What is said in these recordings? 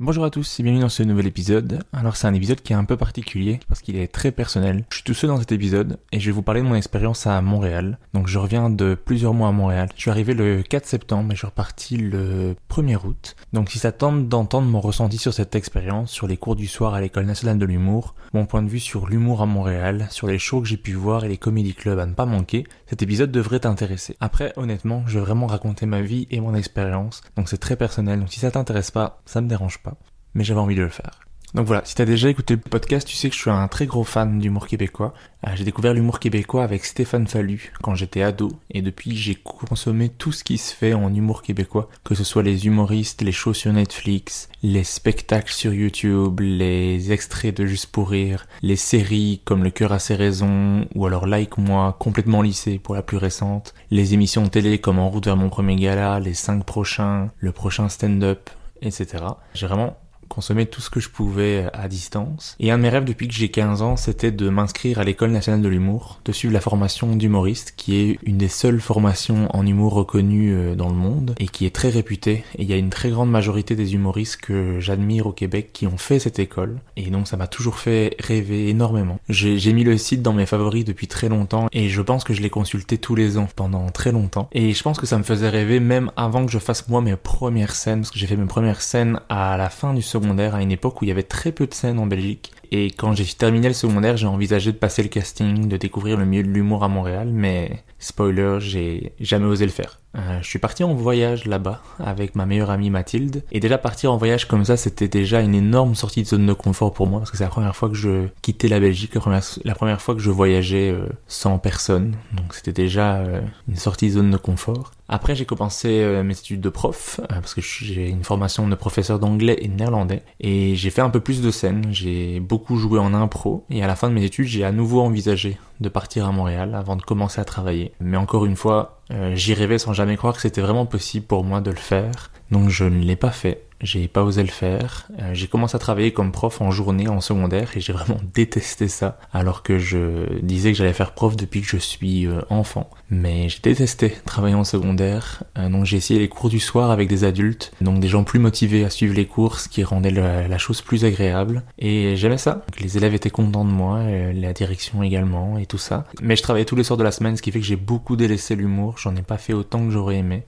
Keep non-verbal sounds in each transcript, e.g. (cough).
Bonjour à tous et bienvenue dans ce nouvel épisode. Alors c'est un épisode qui est un peu particulier parce qu'il est très personnel. Je suis tout seul dans cet épisode et je vais vous parler de mon expérience à Montréal. Donc je reviens de plusieurs mois à Montréal. Je suis arrivé le 4 septembre et je suis reparti le 1er août. Donc si ça tente d'entendre mon ressenti sur cette expérience, sur les cours du soir à l'école nationale de l'humour, mon point de vue sur l'humour à Montréal, sur les shows que j'ai pu voir et les comédie clubs à ne pas manquer, cet épisode devrait t'intéresser. Après honnêtement, je vais vraiment raconter ma vie et mon expérience. Donc c'est très personnel. Donc si ça t'intéresse pas, ça me dérange pas mais j'avais envie de le faire. Donc voilà, si t'as déjà écouté le podcast, tu sais que je suis un très gros fan d'humour québécois. Euh, j'ai découvert l'humour québécois avec Stéphane Fallu quand j'étais ado, et depuis j'ai consommé tout ce qui se fait en humour québécois, que ce soit les humoristes, les shows sur Netflix, les spectacles sur YouTube, les extraits de Juste pour rire, les séries comme Le cœur a ses raisons, ou alors Like moi, complètement lycée pour la plus récente, les émissions télé comme En route vers mon premier gala, les 5 prochains, le prochain stand-up, etc. J'ai vraiment consommer tout ce que je pouvais à distance. Et un de mes rêves depuis que j'ai 15 ans, c'était de m'inscrire à l'école nationale de l'humour, de suivre la formation d'humoriste, qui est une des seules formations en humour reconnues euh, dans le monde, et qui est très réputée. Et il y a une très grande majorité des humoristes que j'admire au Québec qui ont fait cette école. Et donc ça m'a toujours fait rêver énormément. J'ai mis le site dans mes favoris depuis très longtemps, et je pense que je l'ai consulté tous les ans pendant très longtemps. Et je pense que ça me faisait rêver même avant que je fasse moi mes premières scènes, parce que j'ai fait mes premières scènes à la fin du secondaire à une époque où il y avait très peu de scènes en Belgique. Et quand j'ai terminé le secondaire, j'ai envisagé de passer le casting, de découvrir le milieu de l'humour à Montréal, mais spoiler, j'ai jamais osé le faire. Euh, je suis parti en voyage là-bas avec ma meilleure amie Mathilde. Et déjà partir en voyage comme ça, c'était déjà une énorme sortie de zone de confort pour moi parce que c'est la première fois que je quittais la Belgique, la première, fois que je voyageais euh, sans personne. Donc c'était déjà euh, une sortie de zone de confort. Après, j'ai commencé mes études de prof parce que j'ai une formation de professeur d'anglais et de néerlandais et j'ai fait un peu plus de scènes. J'ai beaucoup joué en impro et à la fin de mes études, j'ai à nouveau envisagé de partir à Montréal avant de commencer à travailler. Mais encore une fois, j'y rêvais sans jamais croire que c'était vraiment possible pour moi de le faire. Donc je ne l'ai pas fait j'ai pas osé le faire. Euh, j'ai commencé à travailler comme prof en journée en secondaire et j'ai vraiment (laughs) détesté ça alors que je disais que j'allais faire prof depuis que je suis euh, enfant. Mais j'ai détesté travailler en secondaire, euh, donc j'ai essayé les cours du soir avec des adultes, donc des gens plus motivés à suivre les cours, ce qui rendait la, chose plus agréable. Et j'aimais ça. les élèves étaient contents de moi, la direction également et tout ça. Mais je travaillais tous les soirs de la semaine, ce qui fait que j'ai beaucoup délaissé l'humour. J'en ai pas fait autant que j'aurais aimé,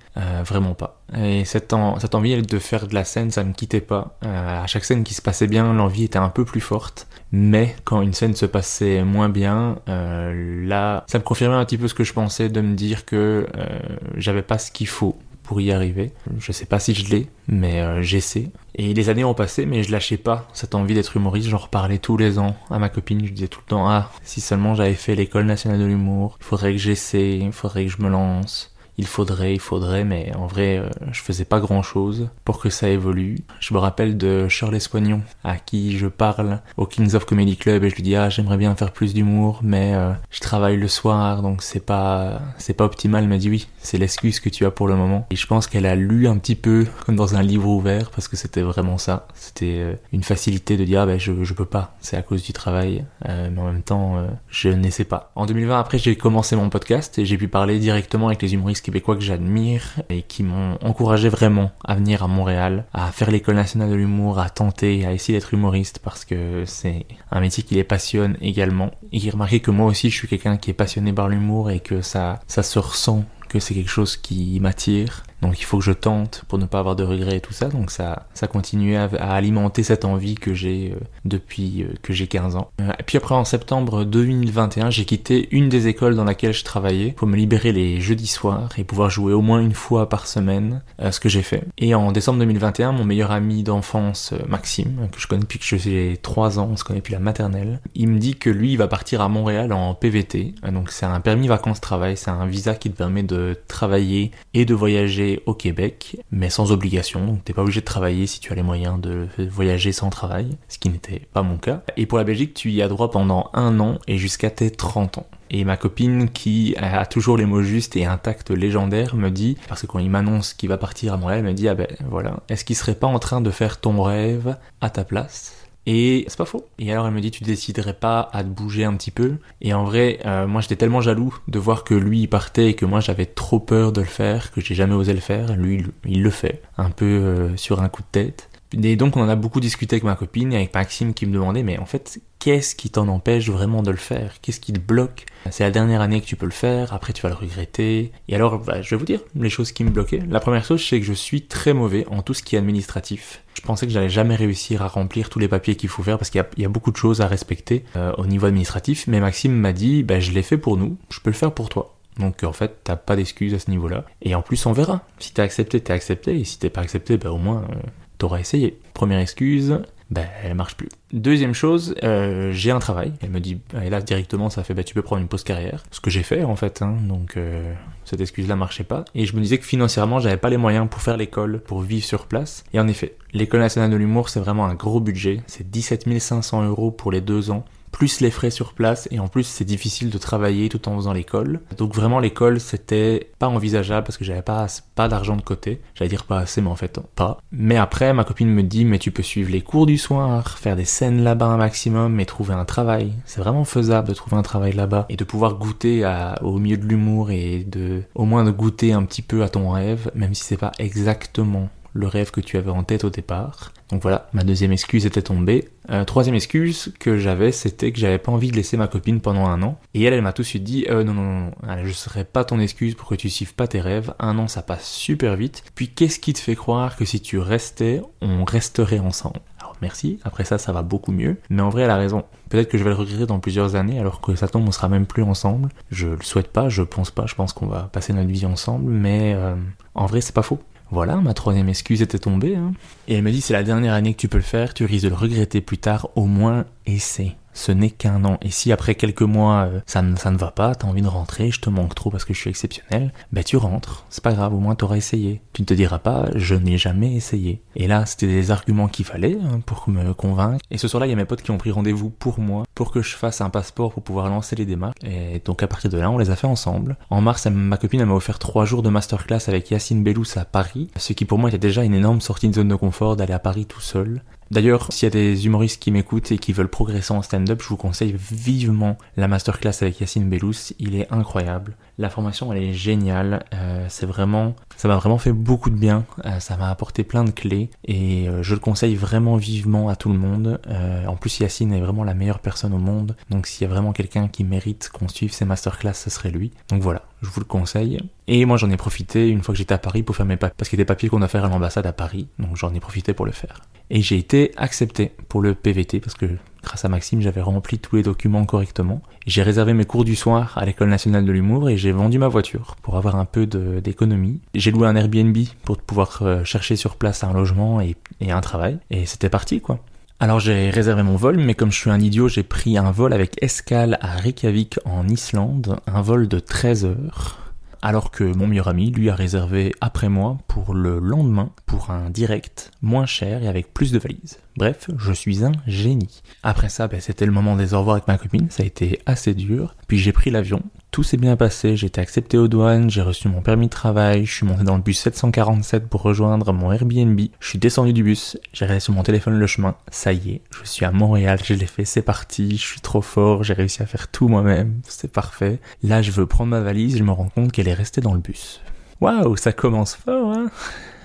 vraiment pas. Et cette, envie de faire de la scène ça me quittait pas. Euh, à chaque scène qui se passait bien, l'envie était un peu plus forte. Mais quand une scène se passait moins bien, euh, là, ça me confirmait un petit peu ce que je pensais de me dire que euh, j'avais pas ce qu'il faut pour y arriver. Je sais pas si je l'ai, mais j'essaie. Et les années ont passé, mais je lâchais pas cette envie d'être humoriste. J'en reparlais tous les ans à ma copine. Je disais tout le temps, ah, si seulement j'avais fait l'école nationale de l'humour, il faudrait que j'essaie, il faudrait que je me lance il faudrait, il faudrait, mais en vrai, euh, je faisais pas grand chose pour que ça évolue. Je me rappelle de Shirley Soignon, à qui je parle au Kings of Comedy Club et je lui dis, ah, j'aimerais bien faire plus d'humour, mais euh, je travaille le soir, donc c'est pas, c'est pas optimal. Elle m'a dit oui, c'est l'excuse que tu as pour le moment. Et je pense qu'elle a lu un petit peu comme dans un livre ouvert parce que c'était vraiment ça. C'était euh, une facilité de dire, ah, ben, je, je peux pas, c'est à cause du travail, mais en même temps, je n'essaie pas. En 2020, après, j'ai commencé mon podcast et j'ai pu parler directement avec les humoristes que j'admire et qui m'ont encouragé vraiment à venir à Montréal, à faire l'école nationale de l'humour, à tenter, à essayer d'être humoriste parce que c'est un métier qui les passionne également. Et qui remarqué que moi aussi je suis quelqu'un qui est passionné par l'humour et que ça, ça se ressent que c'est quelque chose qui m'attire donc il faut que je tente pour ne pas avoir de regrets et tout ça. Donc ça, ça continue à, alimenter cette envie que j'ai euh, depuis euh, que j'ai 15 ans. Euh, puis après en septembre 2021, j'ai quitté une des écoles dans laquelle je travaillais pour me libérer les jeudis soirs et pouvoir jouer au moins une fois par semaine, ce que j'ai fait. Et en décembre 2021, mon meilleur ami d'enfance, Maxime, que je connais depuis que j'ai 3 ans, on se connaît depuis la maternelle, il me dit que lui, il va partir à Montréal en PVT. Donc c'est un permis vacances-travail, c'est un visa qui te permet de travailler et de voyager au Québec, mais sans obligation. Donc t'es pas obligé de travailler si tu as les moyens de voyager sans travail, ce qui n'était pas mon cas. Et pour la Belgique, tu y as droit pendant un an et jusqu'à tes 30 ans. Et ma copine, qui a toujours les mots justes et un tact légendaire, me dit, parce que quand il m'annonce qu'il va partir à Montréal, elle me dit, ah ben voilà, est-ce qu'il serait pas en train de faire ton rêve à ta place? Et c'est pas faux. Et alors elle me dit tu déciderais pas à te bouger un petit peu? Et en vrai, euh, moi j'étais tellement jaloux de voir que lui il partait et que moi j'avais trop peur de le faire, que j'ai jamais osé le faire. Lui il le fait, un peu euh, sur un coup de tête. Et donc on en a beaucoup discuté avec ma copine et avec Maxime qui me demandait mais en fait qu'est-ce qui t'en empêche vraiment de le faire? Qu'est-ce qui te bloque? C'est la dernière année que tu peux le faire, après tu vas le regretter. Et alors bah, je vais vous dire les choses qui me bloquaient. La première chose c'est que je suis très mauvais en tout ce qui est administratif. Je pensais que j'allais jamais réussir à remplir tous les papiers qu'il faut faire parce qu'il y, a beaucoup de choses à respecter euh, au niveau administratif. Mais Maxime m'a dit bah, je l'ai fait pour nous, je peux le faire pour toi. Donc en fait, t'as pas d'excuses à ce niveau-là. Et en plus, on verra. Si t'as accepté, t'es accepté. Et si t'es pas accepté, bah au moins, euh, t'auras essayé. Première excuse, ben elle marche plus. Deuxième chose, euh, j'ai un travail. Elle me dit, et là directement ça fait, bah tu peux prendre une pause carrière. Ce que j'ai fait en fait, hein, donc euh, cette excuse-là marchait pas. Et je me disais que financièrement j'avais pas les moyens pour faire l'école, pour vivre sur place. Et en effet, l'école nationale de l'humour c'est vraiment un gros budget. C'est 17 500 euros pour les deux ans plus les frais sur place et en plus c'est difficile de travailler tout en faisant l'école. Donc vraiment l'école c'était pas envisageable parce que j'avais pas pas d'argent de côté. J'allais dire pas assez mais en fait pas. Mais après ma copine me dit mais tu peux suivre les cours du soir, faire des scènes là-bas un maximum et trouver un travail. C'est vraiment faisable de trouver un travail là-bas et de pouvoir goûter au milieu de l'humour et de au moins de goûter un petit peu à ton rêve même si c'est pas exactement le rêve que tu avais en tête au départ. Donc voilà, ma deuxième excuse était tombée. Euh, troisième excuse que j'avais, c'était que j'avais pas envie de laisser ma copine pendant un an. Et elle, elle m'a tout de suite dit, euh, non, non, non, non, je serai pas ton excuse pour que tu suives pas tes rêves. Un an, ça passe super vite. Puis qu'est-ce qui te fait croire que si tu restais, on resterait ensemble? Alors merci, après ça, ça va beaucoup mieux. Mais en vrai, elle a raison. Peut-être que je vais le regretter dans plusieurs années, alors que ça tombe, on sera même plus ensemble. Je le souhaite pas, je pense pas, je pense qu'on va passer notre vie ensemble, mais euh, en vrai, c'est pas faux. Voilà, ma troisième excuse était tombée. Hein. Et elle me dit c'est la dernière année que tu peux le faire, tu risques de le regretter plus tard, au moins essaie ce n'est qu'un an. Et si après quelques mois, euh, ça, ne, ça ne va pas, t'as envie de rentrer, je te manque trop parce que je suis exceptionnel, ben tu rentres. C'est pas grave, au moins t'auras essayé. Tu ne te diras pas, je n'ai jamais essayé. Et là, c'était des arguments qu'il fallait hein, pour me convaincre. Et ce soir-là, il y a mes potes qui ont pris rendez-vous pour moi, pour que je fasse un passeport pour pouvoir lancer les démarches. Et donc à partir de là, on les a fait ensemble. En mars, ma copine m'a offert trois jours de masterclass avec Yacine Bellous à Paris, ce qui pour moi était déjà une énorme sortie de zone de confort d'aller à Paris tout seul. D'ailleurs, s'il y a des humoristes qui m'écoutent et qui veulent progresser en stand-up, je vous conseille vivement la masterclass avec Yacine Bellous. Il est incroyable. La formation, elle est géniale. Euh, c'est vraiment, ça m'a vraiment fait beaucoup de bien. Euh, ça m'a apporté plein de clés et euh, je le conseille vraiment vivement à tout le monde. en plus, Yacine est vraiment la meilleure personne au monde. Donc, s'il y a vraiment quelqu'un qui mérite qu'on suive ses masterclass, ce serait lui. Donc voilà, je vous le conseille. Et moi, j'en ai profité une fois que j'étais à Paris pour faire mes papiers, parce qu'il y a des papiers qu'on a fait à l'ambassade à Paris. Donc, j'en ai profité pour le faire et j'ai été accepté pour le PVT parce que grâce à Maxime j'avais rempli tous les documents correctement. J'ai réservé mes cours du soir à l'école nationale de l'humour et j'ai vendu ma voiture pour avoir un peu d'économie. J'ai loué un Airbnb pour pouvoir euh, chercher sur place un logement et, et un travail et c'était parti quoi. Alors j'ai réservé mon vol, mais comme je suis un idiot, j'ai pris un vol avec escale à Reykjavik en Islande, un vol de 13 heures alors que mon meilleur ami, lui, a réservé après moi pour le lendemain, pour un direct moins cher et avec plus de valises. Bref, je suis un génie. Après ça, ben, c'était le moment des au revoir avec ma copine, ça a été assez dur. Puis j'ai pris l'avion, tout s'est bien passé, j'ai été accepté aux douanes, j'ai reçu mon permis de travail, je suis monté dans le bus 747 pour rejoindre mon Airbnb, je suis descendu du bus, j'ai regardé sur mon téléphone le chemin, ça y est, je suis à Montréal, je l'ai fait, c'est parti, je suis trop fort, j'ai réussi à faire tout moi-même, c'est parfait. Là, je veux prendre ma valise, je me rends compte qu'elle est restée dans le bus. Waouh, ça commence fort, hein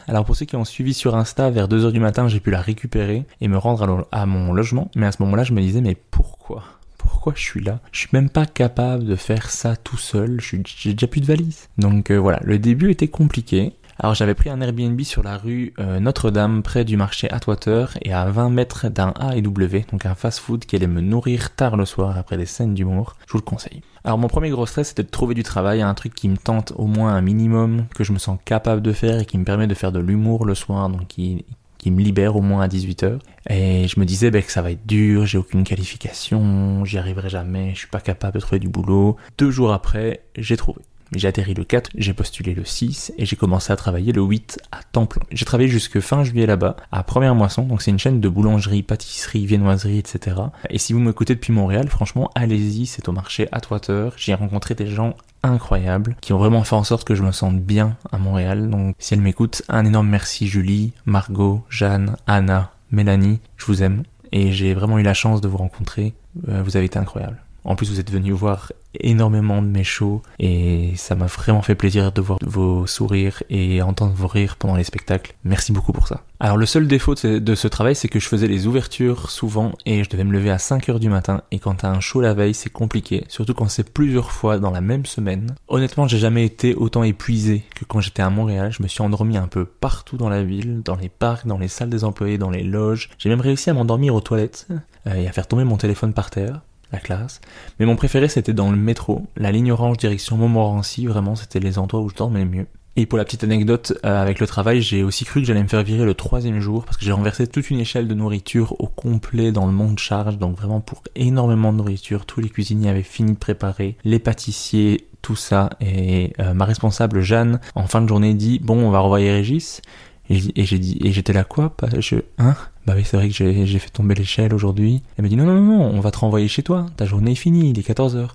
alors pour ceux qui ont suivi sur Insta, vers 2h du matin, j'ai pu la récupérer et me rendre à, mon logement. Mais à ce moment-là, je me disais, mais pourquoi? Pourquoi je suis là? Je suis même pas capable de faire ça tout seul, j'ai déjà plus de valise. Donc euh, voilà, le début était compliqué. Alors j'avais pris un Airbnb sur la rue euh, Notre-Dame près du marché Atwater et à 20 mètres d'un A&W, donc un fast-food qui allait me nourrir tard le soir après des scènes d'humour. Je vous le conseille. Alors mon premier gros stress c'était de trouver du travail, un truc qui me tente au moins un minimum, que je me sens capable de faire et qui me permet de faire de l'humour le soir, donc qui, qui me libère au moins à 18h. Et je me disais ben, que ça va être dur, j'ai aucune qualification, j'y arriverai jamais, je suis pas capable de trouver du boulot. Deux jours après, j'ai trouvé. J'ai atterri le 4, j'ai postulé le 6 et j'ai commencé à travailler le 8 à temps. J'ai travaillé jusque fin juillet là-bas, à Première Moisson, donc c'est une chaîne de boulangerie, pâtisserie, viennoiserie, etc. Et si vous m'écoutez depuis Montréal, franchement, allez-y, c'est au marché Atwater. J'ai rencontré des gens incroyables qui ont vraiment fait en sorte que je me sente bien à Montréal. Donc si elles m'écoutent, un énorme merci Julie, Margot, Jeanne, Anna, Mélanie, je vous aime. Et j'ai vraiment eu la chance de vous rencontrer. Euh, vous avez été incroyables. En plus, vous êtes venu voir énormément de mes shows et ça m'a vraiment fait plaisir de voir vos sourires et entendre vos rires pendant les spectacles. Merci beaucoup pour ça. Alors le seul défaut de ce travail c'est que je faisais les ouvertures souvent et je devais me lever à 5h du matin et quand t'as un show la veille c'est compliqué, surtout quand c'est plusieurs fois dans la même semaine. Honnêtement j'ai jamais été autant épuisé que quand j'étais à Montréal, je me suis endormi un peu partout dans la ville, dans les parcs, dans les salles des employés, dans les loges. J'ai même réussi à m'endormir aux toilettes euh, et à faire tomber mon téléphone par terre la classe. Mais mon préféré c'était dans le métro, la ligne orange direction Montmorency, vraiment c'était les endroits où je dormais le mieux. Et pour la petite anecdote, euh, avec le travail, j'ai aussi cru que j'allais me faire virer le troisième jour parce que j'ai renversé toute une échelle de nourriture au complet dans le monde charge, donc vraiment pour énormément de nourriture. Tous les cuisiniers avaient fini de préparer, les pâtissiers, tout ça. Et euh, ma responsable Jeanne, en fin de journée, dit bon, on va renvoyer Régis. Et, j'ai dit, et j'étais là quoi? Je, hein? Bah oui, c'est vrai que j'ai fait tomber l'échelle aujourd'hui. Elle m'a dit non, non, non, on va te renvoyer chez toi. Ta journée est finie, il est 14h.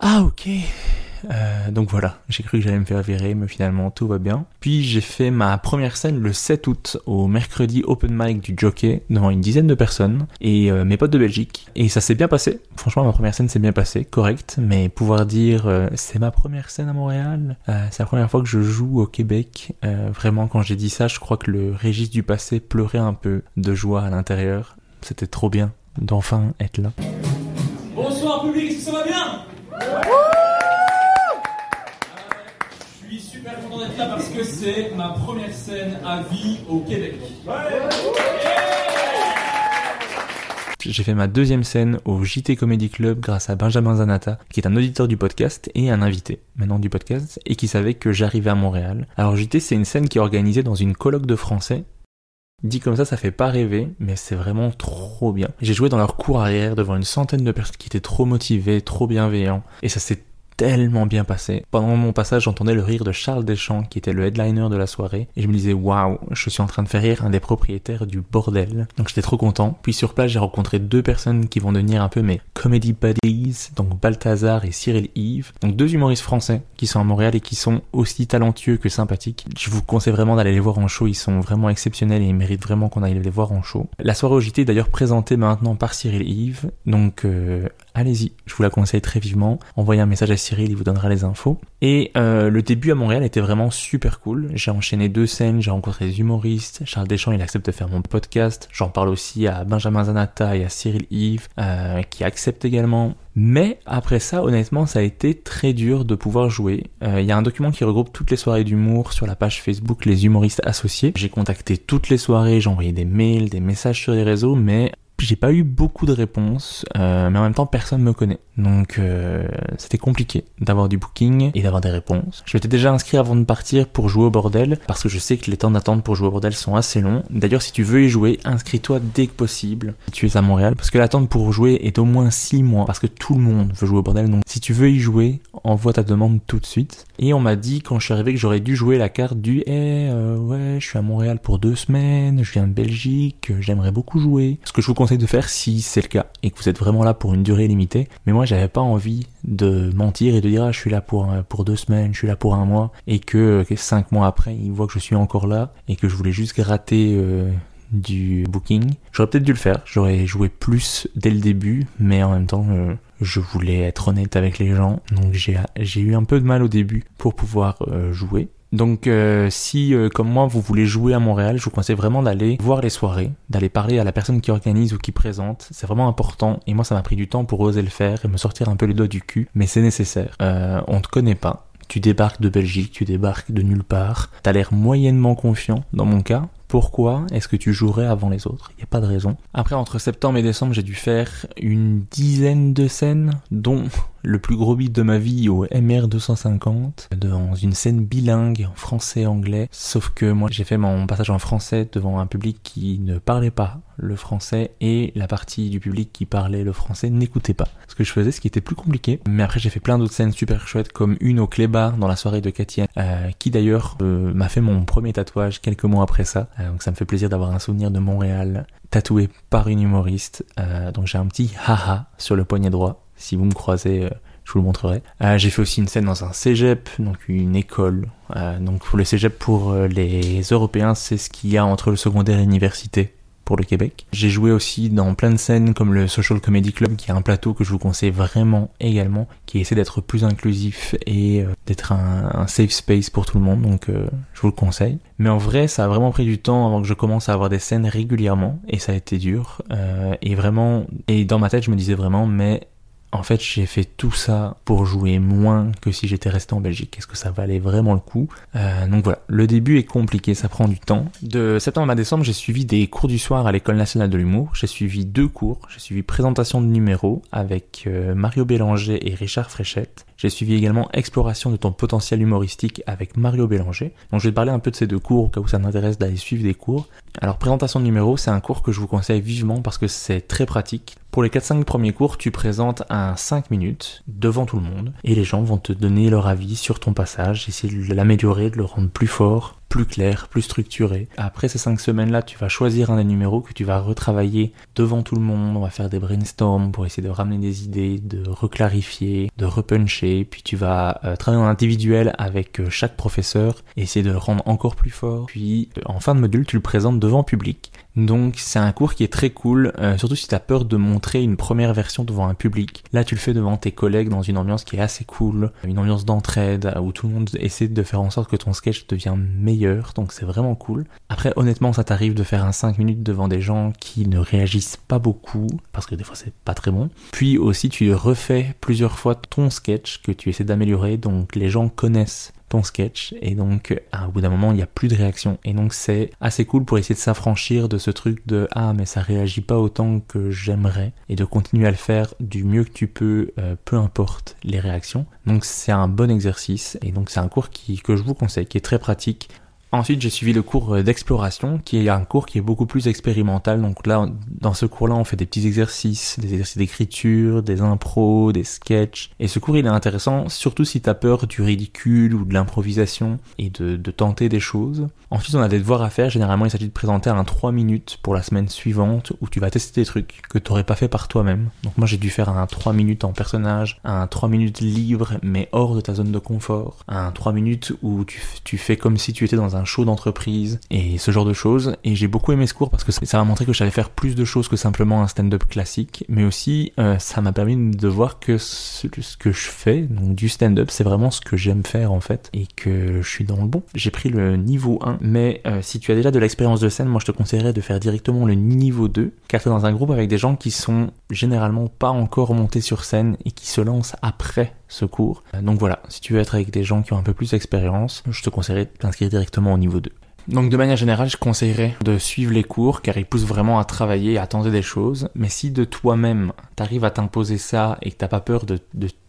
Ah ok. Euh, donc voilà, j'ai cru que j'allais me faire virer, mais finalement tout va bien. Puis j'ai fait ma première scène le 7 août au mercredi open mic du Jockey devant une dizaine de personnes et euh, mes potes de Belgique. Et ça s'est bien passé. Franchement, ma première scène s'est bien passée, correct. Mais pouvoir dire euh, c'est ma première scène à Montréal, c'est la première fois que je joue au Québec. vraiment, quand j'ai dit ça, je crois que le Régis du passé pleurait un peu de joie à l'intérieur. C'était trop bien d'enfin être là. Bonsoir public, ça va bien super content parce que c'est ma première scène à vie au Québec. J'ai fait ma deuxième scène au JT Comedy Club grâce à Benjamin Zanata, qui est un auditeur du podcast et un invité maintenant du podcast, et qui savait que j'arrivais à Montréal. Alors JT, c'est une scène qui est organisée dans une colloque de français. Dit comme ça, ça fait pas rêver, mais c'est vraiment trop bien. J'ai joué dans leur cour arrière devant une centaine de personnes qui étaient trop motivées, trop bienveillants, et ça s'est tellement bien passé. Pendant mon passage, j'entendais le rire de Charles Deschamps, qui était le headliner de la soirée, et je me disais, waouh, je suis en train de faire rire un des propriétaires du bordel. Donc j'étais trop content. Puis sur place, j'ai rencontré deux personnes qui vont devenir un peu mes comedy buddies, donc Balthazar et Cyril Yves. Donc deux humoristes français qui sont à Montréal et qui sont aussi talentueux que sympathiques. Je vous conseille vraiment d'aller les voir en show, ils sont vraiment exceptionnels et ils méritent vraiment qu'on aille les voir en show. La soirée au JT est d'ailleurs présentée maintenant par Cyril Yves, donc euh, allez-y, je vous la conseille très vivement. Envoyez un message à Cyril, il vous donnera les infos. Et euh, le début à Montréal était vraiment super cool. J'ai enchaîné deux scènes, j'ai rencontré des humoristes. Charles Deschamps, il accepte de faire mon podcast. J'en parle aussi à Benjamin Zanata et à Cyril Yves, euh, qui acceptent également. Mais après ça, honnêtement, ça a été très dur de pouvoir jouer. Euh, il y a un document qui regroupe toutes les soirées d'humour sur la page Facebook Les Humoristes Associés. J'ai contacté toutes les soirées, j'ai envoyé des mails, des messages sur les réseaux, mais j'ai pas eu beaucoup de réponses, euh, mais en même temps personne me connaît. Donc euh, c'était compliqué d'avoir du booking et d'avoir des réponses. Je m'étais déjà inscrit avant de partir pour jouer au bordel, parce que je sais que les temps d'attente pour jouer au bordel sont assez longs. D'ailleurs si tu veux y jouer, inscris-toi dès que possible si tu es à Montréal, parce que l'attente pour jouer est au moins 6 mois, parce que tout le monde veut jouer au bordel. Donc si tu veux y jouer, envoie ta demande tout de suite. Et on m'a dit quand je suis arrivé que j'aurais dû jouer la carte du Eh ouais je suis à Montréal pour deux semaines, je viens de Belgique, j'aimerais beaucoup jouer. Que je vous de faire si c'est le cas et que vous êtes vraiment là pour une durée limitée. Mais moi, j'avais pas envie de mentir et de dire ah, je suis là pour pour deux semaines, je suis là pour un mois et que, cinq mois après, ils voient que je suis encore là et que je voulais juste gratter euh, du booking. J'aurais peut-être dû le faire. J'aurais joué plus dès le début, mais en même temps, euh, je voulais être honnête avec les gens. Donc j'ai eu un peu de mal au début pour pouvoir euh, jouer. Donc euh, si euh, comme moi vous voulez jouer à Montréal, je vous conseille vraiment d'aller voir les soirées, d'aller parler à la personne qui organise ou qui présente. C'est vraiment important et moi ça m'a pris du temps pour oser le faire et me sortir un peu les doigts du cul, mais c'est nécessaire. Euh, on te connaît pas. Tu débarques de Belgique, tu débarques de nulle part. T'as l'air moyennement confiant, dans mon cas. Pourquoi est-ce que tu jouerais avant les autres? Il n'y a pas de raison. Après, entre septembre et décembre, j'ai dû faire une dizaine de scènes, dont le plus gros beat de ma vie au MR 250 dans une scène bilingue en français anglais sauf que moi j'ai fait mon passage en français devant un public qui ne parlait pas le français et la partie du public qui parlait le français n'écoutait pas. Ce que je faisais ce qui était plus compliqué. Mais après j'ai fait plein d'autres scènes super chouettes comme une au clébar dans la soirée de Katia euh, qui d'ailleurs euh, m'a fait mon premier tatouage quelques mois après ça. Euh, donc ça me fait plaisir d'avoir un souvenir de Montréal tatoué par une humoriste. Donc j'ai un petit haha sur le poignet droit. Si vous me croisez, euh, je vous le montrerai. Euh, j'ai fait aussi une scène dans un cégep, donc une école. Euh, donc pour le cégep, pour les Européens, c'est ce qu'il y a entre le secondaire et l'université pour le Québec. J'ai joué aussi dans plein de scènes comme le Social Comedy Club qui est un plateau que je vous conseille vraiment également, qui essaie d'être plus inclusif et euh, d'être un, safe space pour tout le monde, donc euh, je vous le conseille. Mais en vrai, ça a vraiment pris du temps avant que je commence à avoir des scènes régulièrement et ça a été dur. Euh, et vraiment, et dans ma tête, je me disais vraiment, mais en fait, j'ai fait tout ça pour jouer moins que si j'étais resté en Belgique. Est-ce que ça valait vraiment le coup? Euh, Donc voilà, le début est compliqué, ça prend du temps. De septembre à décembre, j'ai suivi des cours du soir à l'École nationale de l'humour. J'ai suivi deux cours. J'ai suivi présentation de numéros avec euh, Mario Bélanger et Richard Fréchette. J'ai suivi également exploration de ton potentiel humoristique avec Mario Bélanger. Donc je vais te parler un peu de ces deux cours au cas où ça m'intéresse d'aller suivre des cours. Alors présentation de numéros, c'est un cours que je vous conseille vivement parce que c'est très pratique. Pour les 4-5 premiers cours, tu présentes un 5 minutes devant tout le monde et les gens vont te donner leur avis sur ton passage, essayer de l'améliorer, de le rendre plus fort, plus clair, plus structuré. Après ces 5 semaines-là, tu vas choisir un des numéros que tu vas retravailler devant tout le monde. On va faire des brainstorms pour essayer de ramener des idées, de reclarifier, de repuncher. Puis tu vas euh, travailler en individuel avec euh, chaque professeur essayer de le rendre encore plus fort. Puis euh, en fin de module, tu le présentes devant public. Donc c'est un cours qui est très cool, euh, surtout si tu as peur de montrer une première version devant un public. Là tu le fais devant tes collègues dans une ambiance qui est assez cool, une ambiance d'entraide où tout le monde essaie de faire en sorte que ton sketch devienne meilleur, donc c'est vraiment cool. Après honnêtement ça t'arrive de faire un 5 minutes devant des gens qui ne réagissent pas beaucoup, parce que des fois c'est pas très bon. Puis aussi tu refais plusieurs fois ton sketch que tu essaies d'améliorer, donc les gens connaissent ton sketch. Et donc à, au bout d'un moment il n'y a plus de réaction. Et donc c'est assez cool pour essayer de s'affranchir de ce truc de ah mais ça réagit pas autant que j'aimerais. Et de continuer à le faire du mieux que tu peux euh, peu importe les réactions. Donc c'est un bon exercice. Et donc c'est un cours qui, que je vous conseille qui est très pratique Ensuite, j'ai suivi le cours euh, d'exploration, qui est un cours qui est beaucoup plus expérimental. Donc là, dans ce cours-là, on fait des petits exercices, des exercices d'écriture, des impros, des sketchs. Et ce cours, il est intéressant, surtout si t'as peur du ridicule ou de l'improvisation et de, tenter des choses. Ensuite, on a des devoirs à faire. Généralement, il s'agit de présenter un 3 minutes pour la semaine suivante où tu vas tester des trucs que t'aurais pas fait par toi-même. Donc moi, j'ai dû faire un 3 minutes en personnage, un 3 minutes libre mais hors de ta zone de confort, un 3 minutes où tu fais comme si tu étais dans un show d'entreprise et ce genre de choses. Et j'ai beaucoup aimé ce cours parce que ça m'a montré que j'allais faire plus de choses que simplement un stand-up classique, mais aussi euh, ça m'a permis de voir que ce, que je fais, donc du stand-up, c'est vraiment ce que j'aime faire en fait et que je suis dans le bon. J'ai pris le niveau 1, mais euh, si tu as déjà de l'expérience de scène, moi je te conseillerais de faire directement le niveau 2, car tu es dans un groupe avec des gens qui sont généralement pas encore montés sur scène et qui se lancent après donc voilà, si tu veux être avec des gens qui ont un peu plus d'expérience, je te conseillerais de t'inscrire directement au niveau 2. Donc de manière générale, je conseillerais de suivre les cours car ils poussent vraiment à travailler et à tenter des choses. Mais si de toi-même t'arrives à t'imposer ça et que t'as pas peur de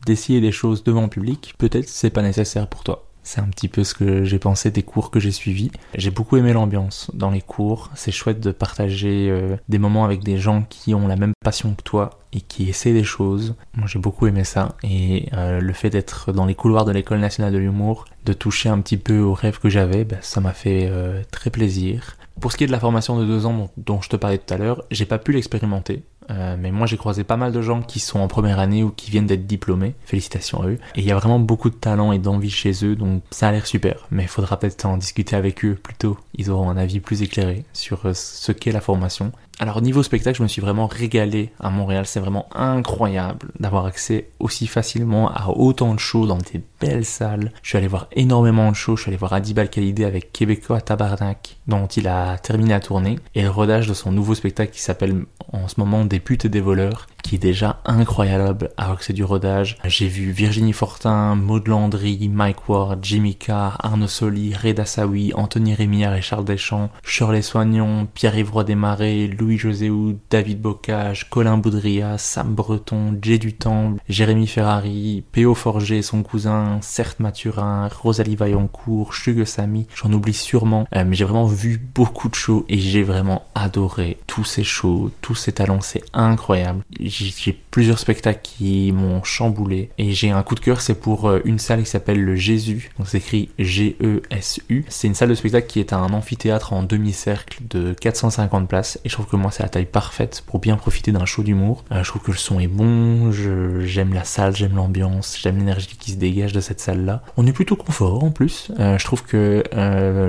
d'essayer des choses devant le public, peut-être c'est pas nécessaire pour toi. C'est un petit peu ce que j'ai pensé des cours que j'ai suivis. J'ai beaucoup aimé l'ambiance dans les cours. C'est chouette de partager euh, des moments avec des gens qui ont la même passion que toi et qui essaient des choses. Moi j'ai beaucoup aimé ça. Et euh, le fait d'être dans les couloirs de l'école nationale de l'humour, de toucher un petit peu aux rêves que j'avais, ben, ça m'a fait euh, très plaisir. Pour ce qui est de la formation de deux ans dont je te parlais tout à l'heure, j'ai pas pu l'expérimenter. Euh, mais moi j'ai croisé pas mal de gens qui sont en première année ou qui viennent d'être diplômés. Félicitations à eux. Et il y a vraiment beaucoup de talent et d'envie chez eux, donc ça a l'air super. Mais il faudra peut-être en discuter avec eux plus tôt. Ils auront un avis plus éclairé sur euh, ce qu'est la formation. Alors niveau spectacle, je me suis vraiment régalé à Montréal. C'est vraiment incroyable d'avoir accès aussi facilement à autant de shows dans des Je suis allé voir énormément de shows. Je suis allé voir Adibal Khalidé avec Québécois Tabarnak, dont il a terminé la tournée, et le rodage de son nouveau spectacle qui s'appelle en ce moment Des putes des voleurs, qui est déjà incroyable alors que c'est du rodage. J'ai vu Virginie Fortin, Maud Landry, Mike Ward, Jimmy Carr, Arnaud Soli, Reda Sawi, Anthony Rémillard et Charles Deschamps, Shirley Soignon, Pierre-Yves Roy Desmarais, Louis-José David Bocage, Colin Boudria, Sam Breton, Jay Dutemps, Jérémy Ferrari, P.O. Forger son cousin, Certes Mathurin, Rosalie Vaillancourt, Samy, j'en oublie sûrement, euh, mais j'ai vraiment vu beaucoup de shows et j'ai vraiment adoré tous ces shows, tous ces talents, c'est incroyable. J'ai plusieurs spectacles qui m'ont chamboulé et j'ai un coup de cœur, c'est pour euh, une salle qui s'appelle le Jésus, donc c'est écrit G-E-S-U. C'est une salle de spectacle qui est un amphithéâtre en demi-cercle de 450 places et je trouve que moi c'est la taille parfaite pour bien profiter d'un show d'humour. Euh, je trouve que le son est bon, j'aime la salle, j'aime l'ambiance, j'aime l'énergie qui se dégage de cette salle-là. On est plutôt confort en plus. Euh, je trouve que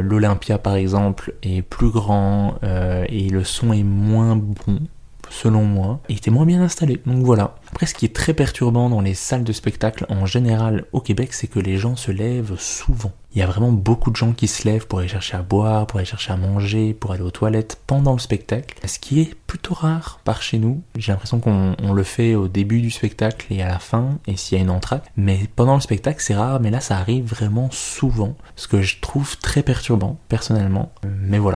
l'Olympia par exemple est plus grand et le son est moins bon selon moi, et était moins bien installé. Donc voilà. Après, ce qui est très perturbant dans les salles de spectacle en général au Québec, c'est que les gens se lèvent souvent. Il y a vraiment beaucoup de gens qui se lèvent pour aller chercher à boire, pour aller chercher à manger, pour aller aux toilettes pendant le spectacle. Ce qui est plutôt rare par chez nous. J'ai l'impression qu'on le fait au début du spectacle et à la fin, et s'il y a une entrée. Mais pendant le spectacle, c'est rare, mais là, ça arrive vraiment souvent. Ce que je trouve très perturbant, personnellement. Mais voilà.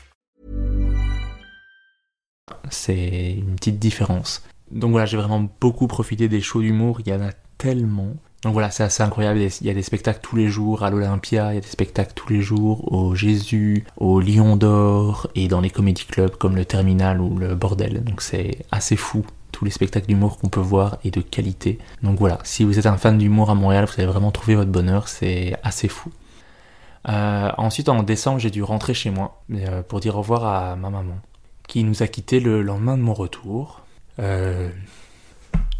C'est une petite différence. Donc voilà, j'ai vraiment beaucoup profité des shows d'humour, il y en a tellement. Donc voilà, c'est assez incroyable, il y a des spectacles tous les jours à l'Olympia, il y a des spectacles tous les jours au Jésus, au Lion d'Or et dans les comédie clubs comme le Terminal ou le Bordel. Donc c'est assez fou tous les spectacles d'humour qu'on peut voir et de qualité. Donc voilà, si vous êtes un fan d'humour à Montréal, vous avez vraiment trouvé votre bonheur, c'est assez fou. Euh, ensuite en décembre j'ai dû rentrer chez moi euh, pour dire au revoir à ma maman qui nous a quittés le lendemain de mon retour. Euh,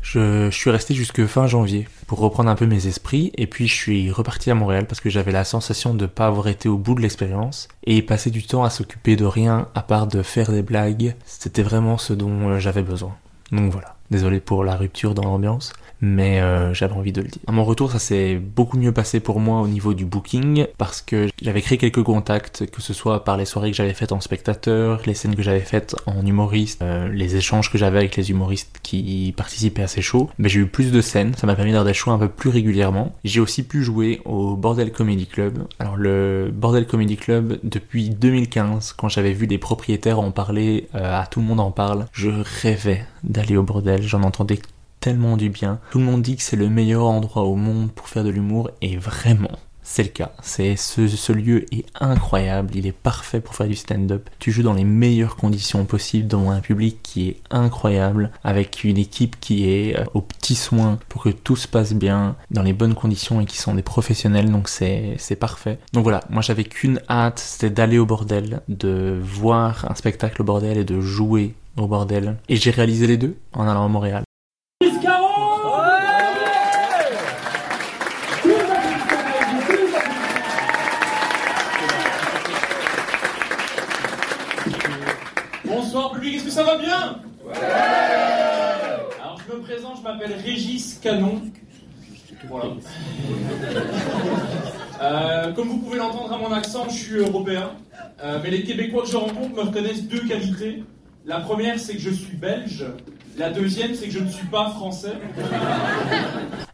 je, suis resté jusque fin janvier pour reprendre un peu mes esprits et puis je suis reparti à Montréal parce que j'avais la sensation de ne pas avoir été au bout de l'expérience et passer du temps à s'occuper de rien à part de faire des blagues, c'était vraiment ce dont euh, j'avais besoin. Donc voilà, désolé pour la rupture dans l'ambiance mais euh, j'avais envie de le dire. À mon retour, ça s'est beaucoup mieux passé pour moi au niveau du booking parce que j'avais créé quelques contacts, que ce soit par les soirées que j'avais faites en spectateur, les scènes que j'avais faites en humoriste, euh, les échanges que j'avais avec les humoristes qui participaient à ces shows. Mais j'ai eu plus de scènes, ça m'a permis d'avoir des shows un peu plus régulièrement. J'ai aussi pu jouer au Bordel Comedy Club. Alors le Bordel Comedy Club, depuis 2015, quand j'avais vu des propriétaires en parler, euh, à tout le monde en parle, je rêvais d'aller au bordel, j'en entendais tellement du bien. Tout le monde dit que c'est le meilleur endroit au monde pour faire de l'humour et vraiment, c'est le cas. C'est ce, ce, lieu est incroyable, il est parfait pour faire du stand-up. Tu joues dans les meilleures conditions possibles devant un public qui est incroyable, avec une équipe qui est euh, aux petits soins pour que tout se passe bien, dans les bonnes conditions et qui sont des professionnels, donc c'est c'est parfait. Donc voilà, moi j'avais qu'une hâte, c'était d'aller au bordel, de voir un spectacle au bordel et de jouer au bordel. Et j'ai réalisé les deux en allant à Montréal. Va bien Ouais Alors je me présente, je m'appelle Régis Canon. Voilà. (laughs) Euh, comme vous pouvez l'entendre à mon accent, je suis européen. Euh, mais les Québécois que je rencontre me reconnaissent deux qualités. La première, c'est que je suis belge. La deuxième, c'est que je ne suis pas français.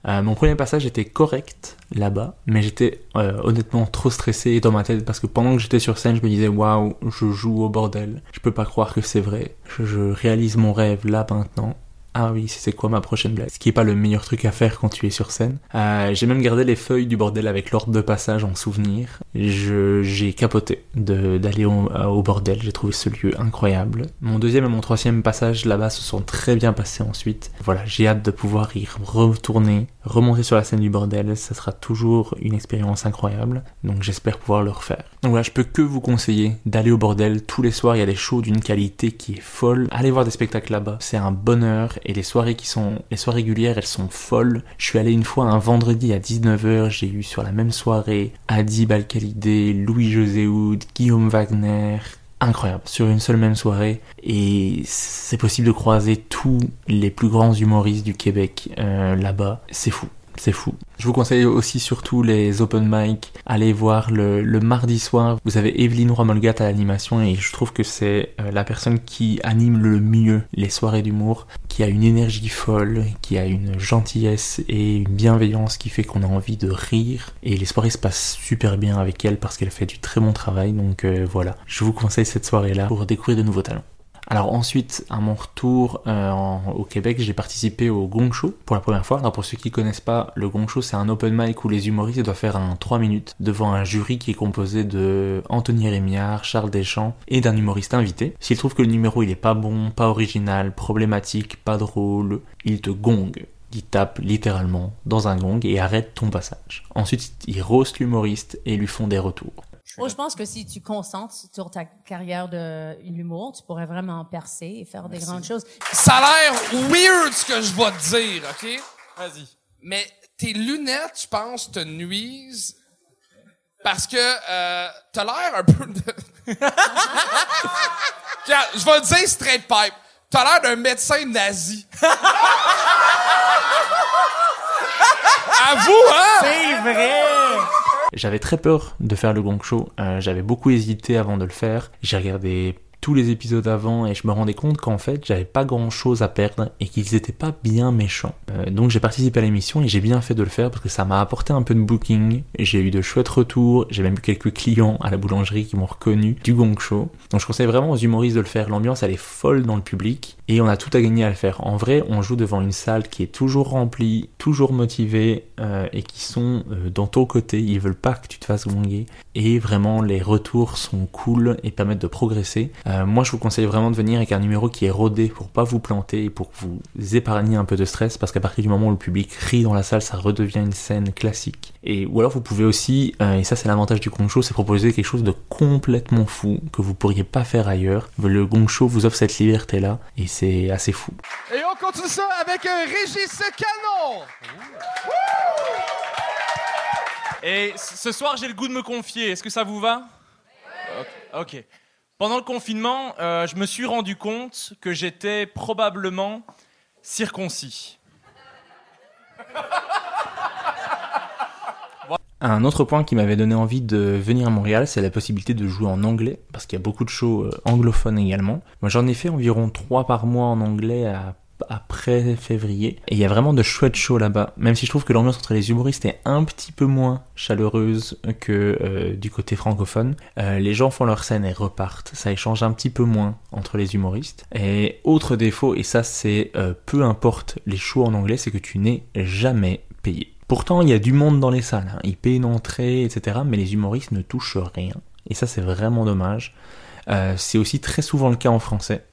Euh, mon premier passage était correct là-bas, mais j'étais euh, honnêtement trop stressé dans ma tête parce que pendant que j'étais sur scène, je me disais waouh, je joue au bordel. Je peux pas croire que c'est vrai. Je, je réalise mon rêve là maintenant ah oui, c'est quoi ma prochaine blague? Ce qui est pas le meilleur truc à faire quand tu es sur scène. Euh, j'ai même gardé les feuilles du bordel avec l'ordre de passage en souvenir. Je, j'ai capoté de, d'aller au, euh, au bordel, j'ai trouvé ce lieu incroyable. Mon deuxième et mon troisième passage là-bas se sont très bien passés ensuite. Voilà, j'ai hâte de pouvoir y retourner, remonter sur la scène du bordel, ça sera toujours une expérience incroyable, donc j'espère pouvoir le refaire. Donc voilà, je peux que vous conseiller d'aller au bordel. Tous les soirs, il y a des shows d'une qualité qui est folle. Allez voir des spectacles là-bas, c'est un bonheur et les soirées qui sont les soirées régulières elles sont folles. Je suis allé une fois un vendredi à 19h, j'ai eu sur la même soirée Adib Al-Khalidé, Louis-José Houd, Guillaume Wagner, incroyable sur une seule même soirée et c'est possible de croiser tous les plus grands humoristes du Québec euh, là-bas, c'est fou. C'est fou. Je vous conseille aussi surtout les open mic. Allez voir le, le mardi soir. Vous avez Evelyne Roy-Molgat à l'animation et je trouve que c'est euh, la personne qui anime le mieux les soirées d'humour, qui a une énergie folle, qui a une gentillesse et une bienveillance qui fait qu'on a envie de rire. Et les soirées se passent super bien avec elle parce qu'elle fait du très bon travail. Donc euh, voilà, je vous conseille cette soirée-là pour découvrir de nouveaux talents. Alors ensuite, à mon retour euh, au Québec, j'ai participé au Gong Show pour la première fois. Alors pour ceux qui connaissent pas, le Gong Show c'est un open mic où les humoristes doivent faire un 3 minutes devant un jury qui est composé de Anthony Rémillard, Charles Deschamps et d'un humoriste invité. S'il trouve que le numéro il est pas bon, pas original, problématique, pas drôle, il te gongue. Il tape littéralement dans un gong et arrête ton passage. Ensuite, il roast l'humoriste et lui font des retours. Oh, je pense que si tu concentres sur ta carrière de l'humour, tu pourrais vraiment percer et faire des grandes choses. Ça a l'air weird ce que je vais te dire, OK? Vas-y. Mais tes lunettes, je pense, te nuisent parce que euh, t'as l'air un peu de... (laughs) Je vais te dire straight pipe. T'as l'air d'un médecin nazi. (laughs) Avoue, hein? C'est vrai! J'avais très peur de faire le gong show, euh, j'avais beaucoup hésité avant de le faire, j'ai regardé tous les épisodes avant et je me rendais compte qu'en fait j'avais pas grand chose à perdre et qu'ils étaient pas bien méchants. Euh, donc j'ai participé à l'émission et j'ai bien fait de le faire parce que ça m'a apporté un peu de booking, j'ai eu de chouettes retours, j'ai même eu quelques clients à la boulangerie qui m'ont reconnu du gong show. Donc je conseille vraiment aux humoristes de le faire, l'ambiance elle est folle dans le public et on a tout à gagner à le faire. En vrai on joue devant une salle qui est toujours remplie, toujours motivée euh, et qui sont euh, dans ton côté, ils veulent pas que tu te fasses gonger et vraiment les retours sont cool et permettent de progresser. Euh, moi, je vous conseille vraiment de venir avec un numéro qui est rodé pour pas vous planter et pour vous épargner un peu de stress parce qu'à partir du moment où le public rit dans la salle, ça redevient une scène classique. Et ou alors vous pouvez aussi, euh, et ça c'est l'avantage du Gong Show, c'est proposer quelque chose de complètement fou que vous pourriez pas faire ailleurs. Le Gong Show vous offre cette liberté là et c'est assez fou. Et on continue ça avec un Régis Canon. Et ce soir, j'ai le goût de me confier. Est-ce que ça vous va? Ok. Ok. Pendant le confinement, euh, je me suis rendu compte que j'étais probablement circoncis. Un autre point qui m'avait donné envie de venir à Montréal, c'est la possibilité de jouer en anglais, parce qu'il y a beaucoup de shows euh, anglophones également. Moi j'en ai fait environ 3 par mois en anglais à après février. Et il y a vraiment de chouettes shows là-bas. Même si je trouve que l'ambiance entre les humoristes est un petit peu moins chaleureuse que euh, du côté francophone. Euh, les gens font leur scène et repartent. Ça échange un petit peu moins entre les humoristes. Et autre défaut, et ça c'est euh, peu importe les shows en anglais, c'est que tu n'es jamais payé. Pourtant, il y a du monde dans les salles. Hein. Ils payent une entrée, etc. Mais les humoristes ne touchent rien. Et ça, c'est vraiment dommage. C'est aussi très souvent le cas en français.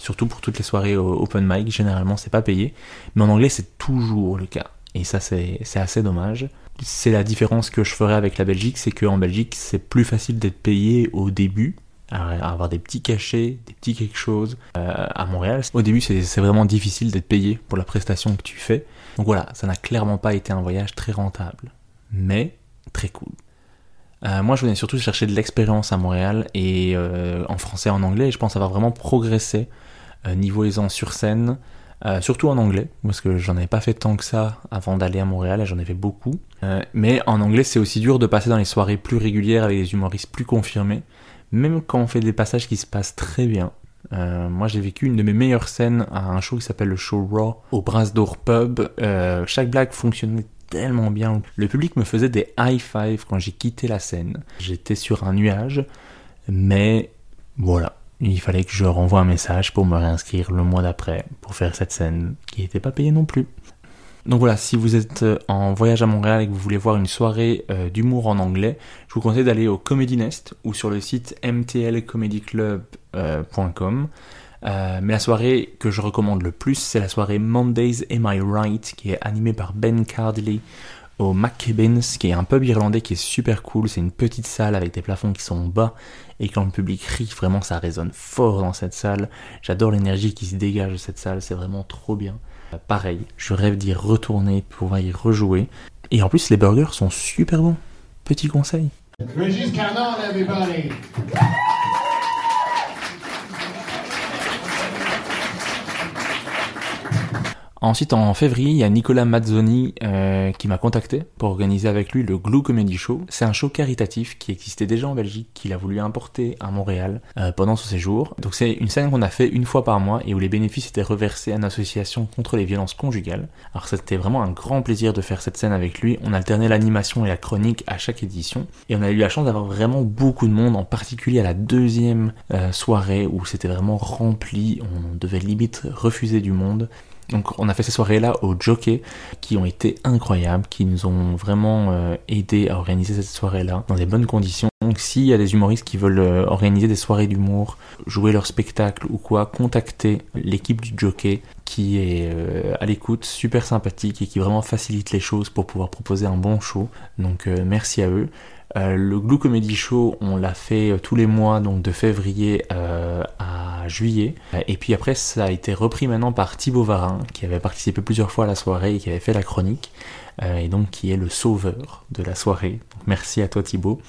Surtout pour toutes les soirées open mic. Généralement, c'est pas payé. Mais en anglais, c'est toujours le cas. Et ça, c'est assez dommage. C'est la différence que je ferais avec la Belgique. C'est qu'en Belgique, c'est plus facile d'être payé au début à avoir des petits cachets, des petits quelque chose. Euh, à Montréal, au début, c'est vraiment difficile d'être payé pour la prestation que tu fais. Donc voilà, ça n'a clairement pas été un voyage très rentable, mais très cool. Euh, moi, je venais surtout chercher de l'expérience à Montréal et euh, en français en anglais. Et je pense avoir vraiment progressé euh, niveau aisance sur scène, surtout en anglais, parce que j'en avais pas fait tant que ça avant d'aller à Montréal. J'en ai fait beaucoup, mais en anglais, c'est aussi dur de passer dans les soirées plus régulières avec des humoristes plus confirmés, même quand on fait des passages qui se passent très bien. Euh, moi, j'ai vécu une de mes meilleures scènes à un show qui s'appelle le show Raw au Bras d'Or Pub. Euh, chaque blague fonctionnait tellement bien. Le public me faisait des high five quand j'ai quitté la scène. J'étais sur un nuage, mais voilà. Il fallait que je renvoie un message pour me réinscrire le mois d'après pour faire cette scène qui n'était pas payée non plus. Donc voilà, si vous êtes euh, en voyage à Montréal et que vous voulez voir une soirée euh, d'humour en anglais, je vous conseille d'aller au Comedy Nest ou sur le site mtlcomedyclub.com. Euh, mais la soirée que je recommande le plus, c'est la soirée Mondays Am I Right, qui est animée par Ben Cardley au McKibbins, qui est un pub irlandais qui est super cool. C'est une petite salle avec des plafonds qui sont bas et quand le public rit, vraiment ça résonne fort dans cette salle. J'adore l'énergie qui se dégage de cette salle, c'est vraiment trop bien. Pareil, je rêve d'y retourner, pour pouvoir y rejouer. Et en plus, les burgers sont super bons. Petit conseil. Ensuite, en février, il y a Nicolas Mazzoni euh, qui m'a contacté pour organiser avec lui le Glue Comedy Show. C'est un show caritatif qui existait déjà en Belgique, qu'il a voulu importer à Montréal euh, pendant son séjour. Donc c'est une scène qu'on a fait une fois par mois et où les bénéfices étaient reversés à une association contre les violences conjugales. Alors c'était vraiment un grand plaisir de faire cette scène avec lui. On alternait l'animation et la chronique à chaque édition. Et on a eu la chance d'avoir vraiment beaucoup de monde, en particulier à la deuxième euh, soirée où c'était vraiment rempli. On devait limite refuser du monde. Donc on a fait ces soirées-là au Jockey qui ont été incroyables, qui nous ont vraiment euh, aidé à organiser cette soirée-là dans des bonnes conditions. Donc s'il y a des humoristes qui veulent euh, organiser des soirées d'humour, jouer leur spectacle ou quoi, contactez l'équipe du Jockey qui est euh, à l'écoute, super sympathique et qui vraiment facilite les choses pour pouvoir proposer un bon show. Donc merci à eux. Euh, le Glue Comedy Show, on l'a fait euh, tous les mois, donc de février euh, à juillet. Et puis après, ça a été repris maintenant par Thibaut Varin, qui avait participé plusieurs fois à la soirée et qui avait fait la chronique, et donc qui est le sauveur de la soirée. merci à toi Thibaut.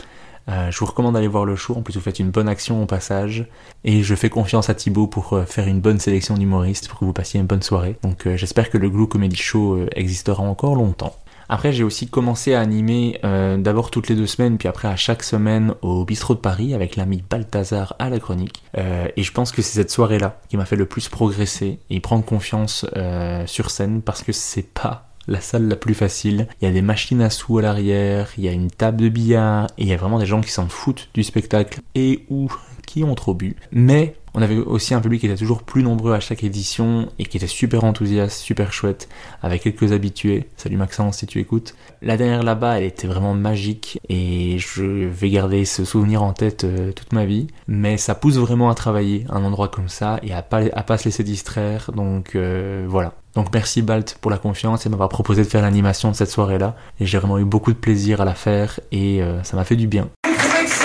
je vous recommande d'aller voir le show, en plus vous faites une bonne action au passage, et je fais confiance à Thibaut pour faire une bonne sélection d'humoristes pour que vous passiez une bonne soirée. Donc j'espère que le Glue Comedy Show existera encore longtemps. Après, j'ai aussi commencé à animer euh, d'abord toutes les deux semaines, puis après à chaque semaine au bistrot de Paris avec l'ami Balthazar à la chronique. Euh, et je pense que c'est cette soirée-là qui m'a fait le plus progresser et prendre confiance euh, sur scène parce que c'est pas la salle la plus facile. Il y a des machines à sous à l'arrière, il y a une table de billard, et il y a vraiment des gens qui s'en foutent du spectacle et ou qui ont trop bu. Mais on avait aussi un public qui était toujours plus nombreux à chaque édition et qui était super enthousiaste, super chouette, avec quelques habitués. Salut Maxence si tu écoutes. La dernière là-bas, elle était vraiment magique et je vais garder ce souvenir en tête euh, toute ma vie. Mais ça pousse vraiment à travailler un endroit comme ça et à pas, à pas se laisser distraire. Donc euh, voilà. Donc merci Balt pour la confiance et m'avoir proposé de faire l'animation de cette soirée-là. Et j'ai vraiment eu beaucoup de plaisir à la faire et euh, ça m'a fait du bien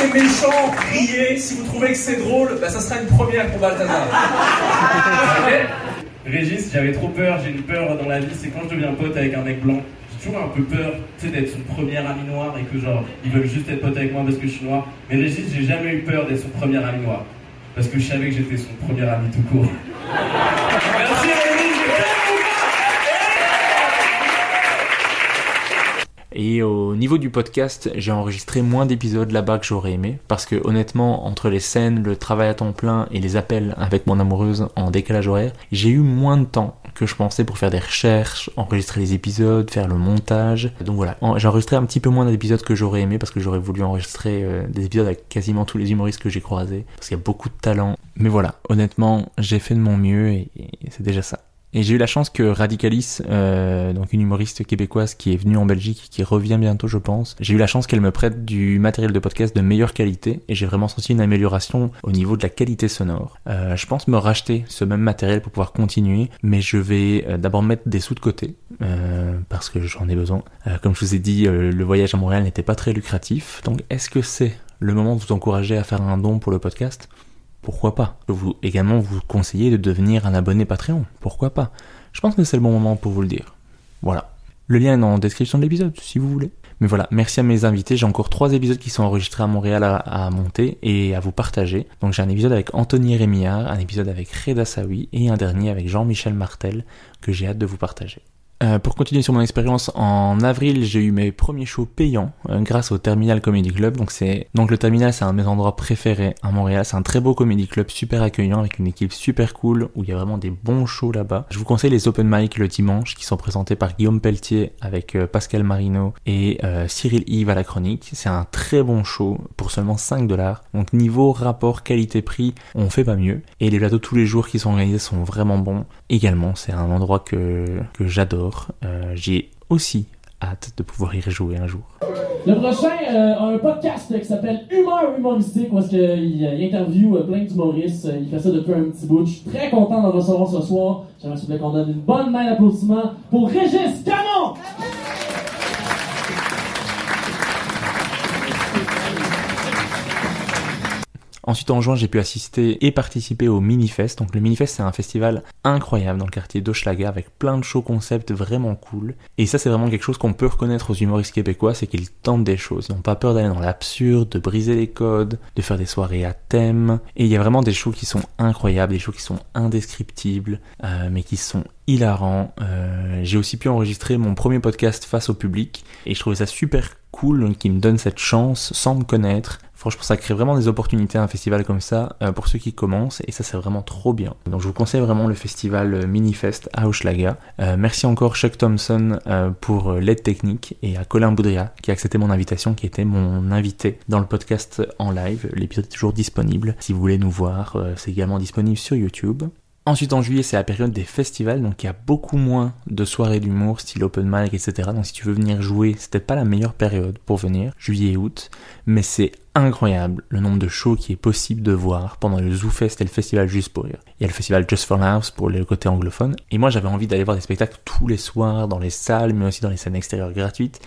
c'est méchant, riez. Si vous trouvez que c'est drôle, bah, ça sera une première pour Balthazar. Régis, j'avais trop peur, j'ai une peur dans la vie, c'est quand je deviens pote avec un mec blanc. J'ai toujours un peu peur, tu sais, d'être son premier ami noir et que genre, ils veulent juste être pote avec moi parce que je suis noir. Mais Régis, j'ai jamais eu peur d'être son premier ami noir. Parce que je savais que j'étais son premier ami tout court. Merci Et au niveau du podcast, j'ai enregistré moins d'épisodes là-bas que j'aurais aimé, parce que honnêtement, entre les scènes, le travail à temps plein et les appels avec mon amoureuse en décalage horaire, j'ai eu moins de temps que je pensais pour faire des recherches, enregistrer les épisodes, faire le montage. Donc voilà, j'ai enregistré un petit peu moins d'épisodes que j'aurais aimé, parce que j'aurais voulu enregistrer euh, des épisodes avec quasiment tous les humoristes que j'ai croisés, parce qu'il y a beaucoup de talent. Mais voilà, honnêtement, j'ai fait de mon mieux et c'est déjà ça. Et j'ai eu la chance que Radicalis, euh, donc une humoriste québécoise qui est venue en Belgique, qui revient bientôt je pense, j'ai eu la chance qu'elle me prête du matériel de podcast de meilleure qualité et j'ai vraiment senti une amélioration au niveau de la qualité sonore. Euh, je pense me racheter ce même matériel pour pouvoir continuer, mais je vais euh, d'abord mettre des sous de côté parce que j'en ai besoin. Comme je vous ai dit, le voyage à Montréal n'était pas très lucratif, donc est-ce que c'est le moment de vous encourager à faire un don pour le podcast? Pourquoi pas? Je vous également vous conseiller de devenir un abonné Patreon, pourquoi pas? Je pense que c'est le bon moment pour vous le dire. Voilà. Le lien est dans la description de l'épisode, si vous voulez. Mais voilà, merci à mes invités. J'ai encore trois épisodes qui sont enregistrés à Montréal à, à monter et à vous partager. Donc j'ai un épisode avec Anthony Rémillard, un épisode avec Reda Sawi et un dernier avec Jean-Michel Martel que j'ai hâte de vous partager. Euh, pour continuer sur mon expérience, en avril, j'ai eu mes premiers shows payants euh, grâce au Terminal Comedy Club. Donc c'est donc le Terminal, c'est un de mes endroits préférés à Montréal. C'est un très beau comedy club, super accueillant avec une équipe super cool où il y a vraiment des bons shows là-bas. Je vous conseille les open mic le dimanche qui sont présentés par Guillaume Pelletier avec euh, Pascal Marino et Cyril Yves à la chronique. C'est un très bon show pour seulement 5 dollars. Donc niveau rapport qualité-prix, on fait pas mieux. Et les plateaux tous les jours qui sont organisés sont vraiment bons. Également, c'est un endroit que que j'adore. Euh, J'ai aussi hâte de pouvoir y rejouer un jour. Le prochain euh, a un podcast qui s'appelle Humeur humoristique est-ce qu'il il interview euh, plein d'humoristes. Euh, Il fait ça depuis un petit bout. Je suis très content d'en recevoir ce soir. J'aimerais qu'on donne une bonne main d'applaudissement pour Régis Canon! Ensuite, en juin, j'ai pu assister et participer au Minifest. Donc, le Minifest, c'est un festival incroyable dans le quartier d'Hochelaga avec plein de shows concepts vraiment cool. Et ça, c'est vraiment quelque chose qu'on peut reconnaître aux humoristes québécois, c'est qu'ils tentent des choses. Ils n'ont pas peur d'aller dans l'absurde, de briser les codes, de faire des soirées à thème. Et il y a vraiment des shows qui sont incroyables, des shows qui sont indescriptibles, euh, mais qui sont hilarants. Euh, j'ai aussi pu enregistrer mon premier podcast face au public et je trouvais ça super cool qu'ils me donnent cette chance sans me connaître. Franchement, ça crée vraiment des opportunités à un festival comme ça euh, pour ceux qui commencent et ça c'est vraiment trop bien. Donc je vous conseille vraiment le festival euh, Minifest à Hochelaga. Euh, merci encore Chuck Thompson pour l'aide technique et à Colin Boudria qui a accepté mon invitation, qui était mon invité dans le podcast en live. L'épisode est toujours disponible. Si vous voulez nous voir, c'est également disponible sur YouTube. Ensuite en juillet c'est la période des festivals donc il y a beaucoup moins de soirées d'humour style open mic etc donc si tu veux venir jouer peut-être pas la meilleure période pour venir juillet et août mais c'est incroyable le nombre de shows qui est possible de voir pendant le ZooFest et le festival Juste pour rire. Il y a le festival Just for Laughs pour le côté anglophone et moi j'avais envie d'aller voir des spectacles tous les soirs dans les salles mais aussi dans les scènes extérieures gratuites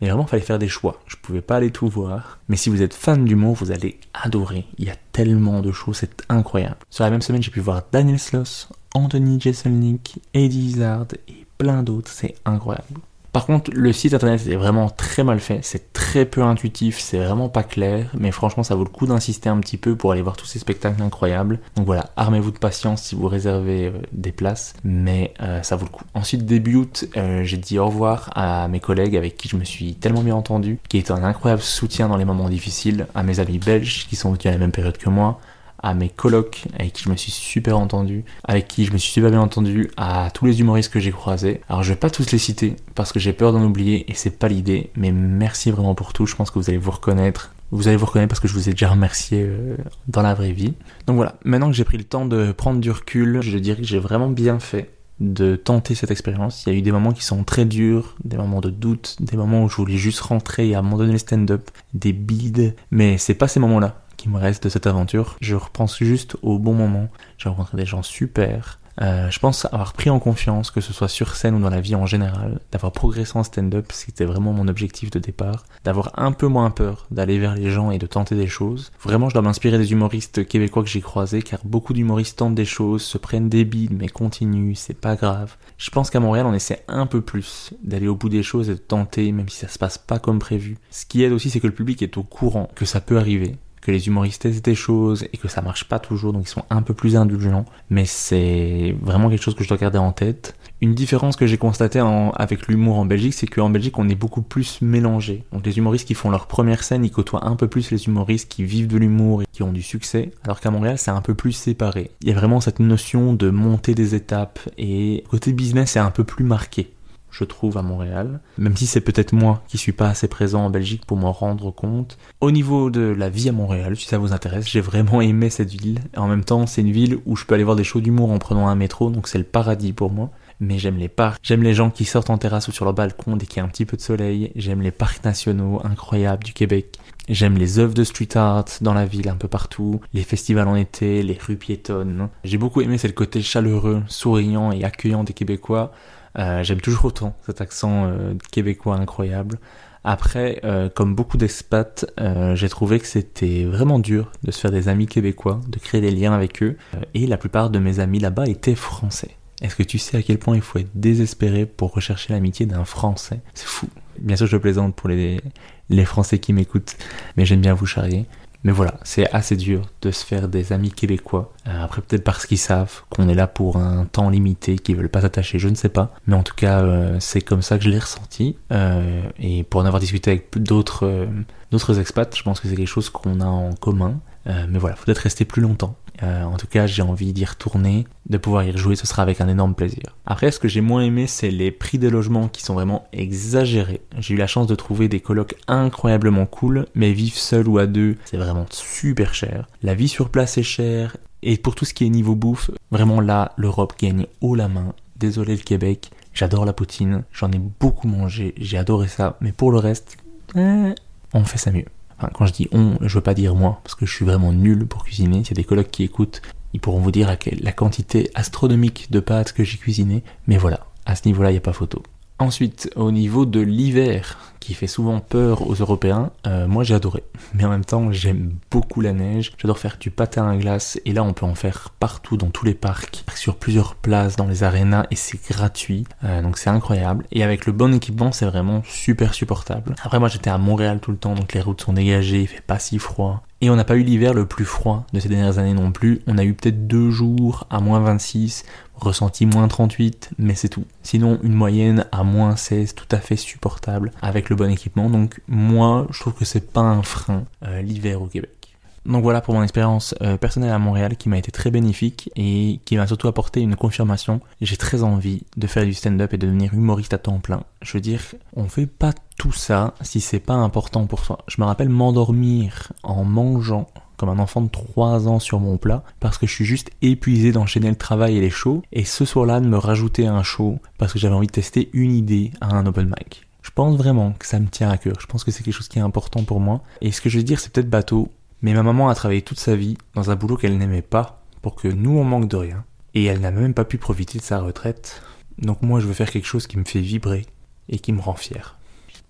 mais vraiment, il fallait faire des choix. Je pouvais pas aller tout voir. Mais si vous êtes fan d'humour, vous allez adorer. Il y a tellement de choses, c'est incroyable. Sur la même semaine, j'ai pu voir Daniel Sloss, Anthony Jeselnik, Eddie Izzard et plein d'autres. C'est incroyable. Par contre, le site internet est vraiment très mal fait, c'est très peu intuitif, c'est vraiment pas clair, mais franchement ça vaut le coup d'insister un petit peu pour aller voir tous ces spectacles incroyables. Donc voilà, armez-vous de patience si vous réservez euh, des places, mais euh, ça vaut le coup. Ensuite, début août, euh, j'ai dit au revoir à mes collègues avec qui je me suis tellement bien entendu, qui étaient un incroyable soutien dans les moments difficiles, à mes amis belges qui sont venus à la même période que moi, à mes colocs avec qui je me suis super entendu, avec qui je me suis super bien entendu, à tous les humoristes que j'ai croisés. Alors je vais pas tous les citer parce que j'ai peur d'en oublier et c'est pas l'idée, mais merci vraiment pour tout, je pense que vous allez vous reconnaître. Vous allez vous reconnaître parce que je vous ai déjà remercié euh, dans la vraie vie. Donc voilà, maintenant que j'ai pris le temps de prendre du recul, je dirais que j'ai vraiment bien fait de tenter cette expérience. Il y a eu des moments qui sont très durs, des moments de doute, des moments où je voulais juste rentrer et abandonner le stand-up, des bides, mais c'est pas ces moments-là qui me reste de cette aventure. Je repense juste au bon moment. J'ai rencontré des gens super. Euh, je pense avoir pris en confiance, que ce soit sur scène ou dans la vie en général, d'avoir progressé en stand-up, c'était vraiment mon objectif de départ, d'avoir un peu moins peur d'aller vers les gens et de tenter des choses. Vraiment, je dois m'inspirer des humoristes québécois que j'ai croisés, car beaucoup d'humoristes tentent des choses, se prennent des bides, mais continuent, c'est pas grave. Je pense qu'à Montréal, on essaie un peu plus d'aller au bout des choses et de tenter, même si ça se passe pas comme prévu. Ce qui aide aussi, c'est que le public est au courant que ça peut arriver, les humoristes testent des choses et que ça marche pas toujours, donc ils sont un peu plus indulgents. Mais c'est vraiment quelque chose que je dois garder en tête. Une différence que j'ai constatée avec l'humour en Belgique, c'est qu'en Belgique, on est beaucoup plus mélangé. Donc les humoristes qui font leur première scène, ils côtoient un peu plus les humoristes qui vivent de l'humour et qui ont du succès, alors qu'à Montréal, c'est un peu plus séparé. Il y a vraiment cette notion de monter des étapes et côté business, c'est un peu plus marqué. Je trouve, à Montréal. Même si c'est peut-être moi qui suis pas assez présent en Belgique pour m'en rendre compte. Au niveau de la vie à Montréal, si ça vous intéresse, j'ai vraiment (laughs) aimé cette ville. En même temps, c'est une ville où je peux aller voir des shows d'humour en prenant un métro, donc c'est le paradis pour moi mais j'aime les parcs. J'aime les gens qui sortent en terrasse ou sur leur balcon dès qu'il y a un petit peu de soleil. J'aime les parcs nationaux incroyables du Québec. J'aime les œuvres de street art dans la ville un peu partout, les festivals en été, les rues piétonnes. J'ai beaucoup aimé c'est le côté chaleureux, souriant et accueillant des Québécois. Euh, j'aime toujours autant cet accent euh, québécois incroyable. Après, euh, comme beaucoup d'expats, j'ai trouvé que c'était vraiment dur de se faire des amis québécois, de créer des liens avec eux, et la plupart de mes amis là-bas étaient français. Est-ce que tu sais à quel point il faut être désespéré pour rechercher l'amitié d'un Français? C'est fou. Bien sûr, je plaisante pour les, les Français qui m'écoutent, mais j'aime bien vous charrier. Mais voilà, c'est assez dur de se faire des amis québécois. Euh, après, peut-être parce qu'ils savent qu'on est là pour un temps limité, qu'ils veulent pas s'attacher, je ne sais pas. Mais en tout cas, euh, c'est comme ça que je l'ai ressenti. Euh, et pour en avoir discuté avec d'autres d'autres expats, je pense que c'est quelque chose qu'on a en commun. mais voilà, faut peut-être rester plus longtemps. Euh, en tout cas, j'ai envie d'y retourner, de pouvoir y rejouer, ce sera avec un énorme plaisir. Après, ce que j'ai moins aimé, c'est les prix des logements qui sont vraiment exagérés. J'ai eu la chance de trouver des colocs incroyablement cool, mais vivre seul ou à deux, c'est vraiment super cher. La vie sur place est chère, et pour tout ce qui est niveau bouffe, vraiment là, l'Europe gagne haut la main. Désolé le Québec, j'adore la poutine, j'en ai beaucoup mangé, j'ai adoré ça, mais pour le reste, eh, on fait ça mieux quand je dis on, je veux pas dire moi, parce que je suis vraiment nul pour cuisiner. S'il y a des collègues qui écoutent, ils pourront vous dire la quantité astronomique de pâtes que j'ai cuisinées. Mais voilà, à ce niveau-là, il n'y a pas photo. Ensuite, au niveau de l'hiver, qui fait souvent peur aux Européens, euh, moi j'ai adoré. Mais en même temps, j'aime beaucoup la neige. J'adore faire du patin à glace et là on peut en faire partout dans tous les parcs, sur plusieurs places dans les arénas et c'est gratuit. Euh, donc c'est incroyable. Et avec le bon équipement, c'est vraiment super supportable. Après moi j'étais à Montréal tout le temps, donc les routes sont dégagées, il fait pas si froid. Et on n'a pas eu l'hiver le plus froid de ces dernières années non plus. On a eu peut-être deux jours à moins 26 ressenti moins 38, mais c'est tout. Sinon, une moyenne à moins 16, tout à fait supportable avec le bon équipement. Donc, moi, je trouve que c'est pas un frein euh, l'hiver au Québec. Donc voilà pour mon expérience euh, personnelle à Montréal qui m'a été très bénéfique et qui m'a surtout apporté une confirmation. J'ai très envie de faire du stand-up et de devenir humoriste à temps plein. Je veux dire, on fait pas tout ça si c'est pas important pour soi. Je me rappelle m'endormir en mangeant comme un enfant de 3 ans sur mon plat parce que je suis juste épuisé d'enchaîner le travail et les shows et ce soir-là de me rajouter un show parce que j'avais envie de tester une idée à un open mic. Je pense vraiment que ça me tient à cœur. Je pense que c'est quelque chose qui est important pour moi. Et ce que je veux dire, c'est peut-être bateau, mais ma maman a travaillé toute sa vie dans un boulot qu'elle n'aimait pas pour que nous on manque de rien. Et elle n'a même pas pu profiter de sa retraite. Donc moi je veux faire quelque chose qui me fait vibrer et qui me rend fier.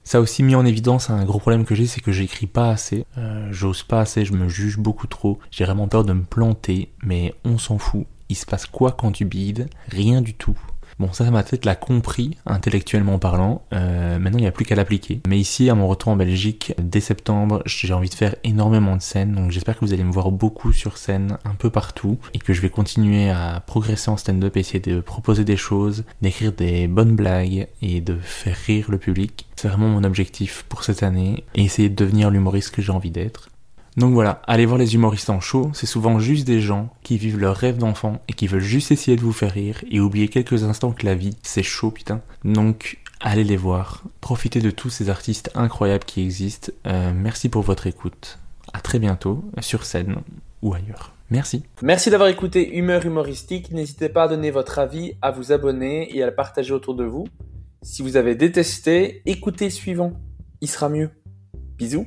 Ça a aussi mis en évidence un gros problème que j'ai, c'est que j'écris pas assez, euh, j'ose pas assez, je me juge beaucoup trop, j'ai vraiment peur de me planter, mais on s'en fout. Il se passe quoi quand tu bides? Rien du tout. Bon, ça, m'a peut-être l'a compris, intellectuellement parlant. Euh, maintenant, il n'y a plus qu'à l'appliquer. Mais ici, à mon retour en Belgique, dès septembre, j'ai envie de faire énormément de scènes. Donc, j'espère que vous allez me voir beaucoup sur scène, un peu partout. Et que je vais continuer à progresser en stand-up, essayer de proposer des choses, d'écrire des bonnes blagues et de faire rire le public. C'est vraiment mon objectif pour cette année. Et essayer de devenir l'humoriste que j'ai envie d'être. Donc voilà, allez voir les humoristes en show, c'est souvent juste des gens qui vivent leur rêve d'enfant et qui veulent juste essayer de vous faire rire et oublier quelques instants que la vie, c'est chaud putain. Donc allez les voir, profitez de tous ces artistes incroyables qui existent. Euh, merci pour votre écoute. À très bientôt sur scène ou ailleurs. Merci. Merci d'avoir écouté Humeur Humoristique. N'hésitez pas à donner votre avis, à vous abonner et à le partager autour de vous. Si vous avez détesté, écoutez le suivant. Il sera mieux. Bisous.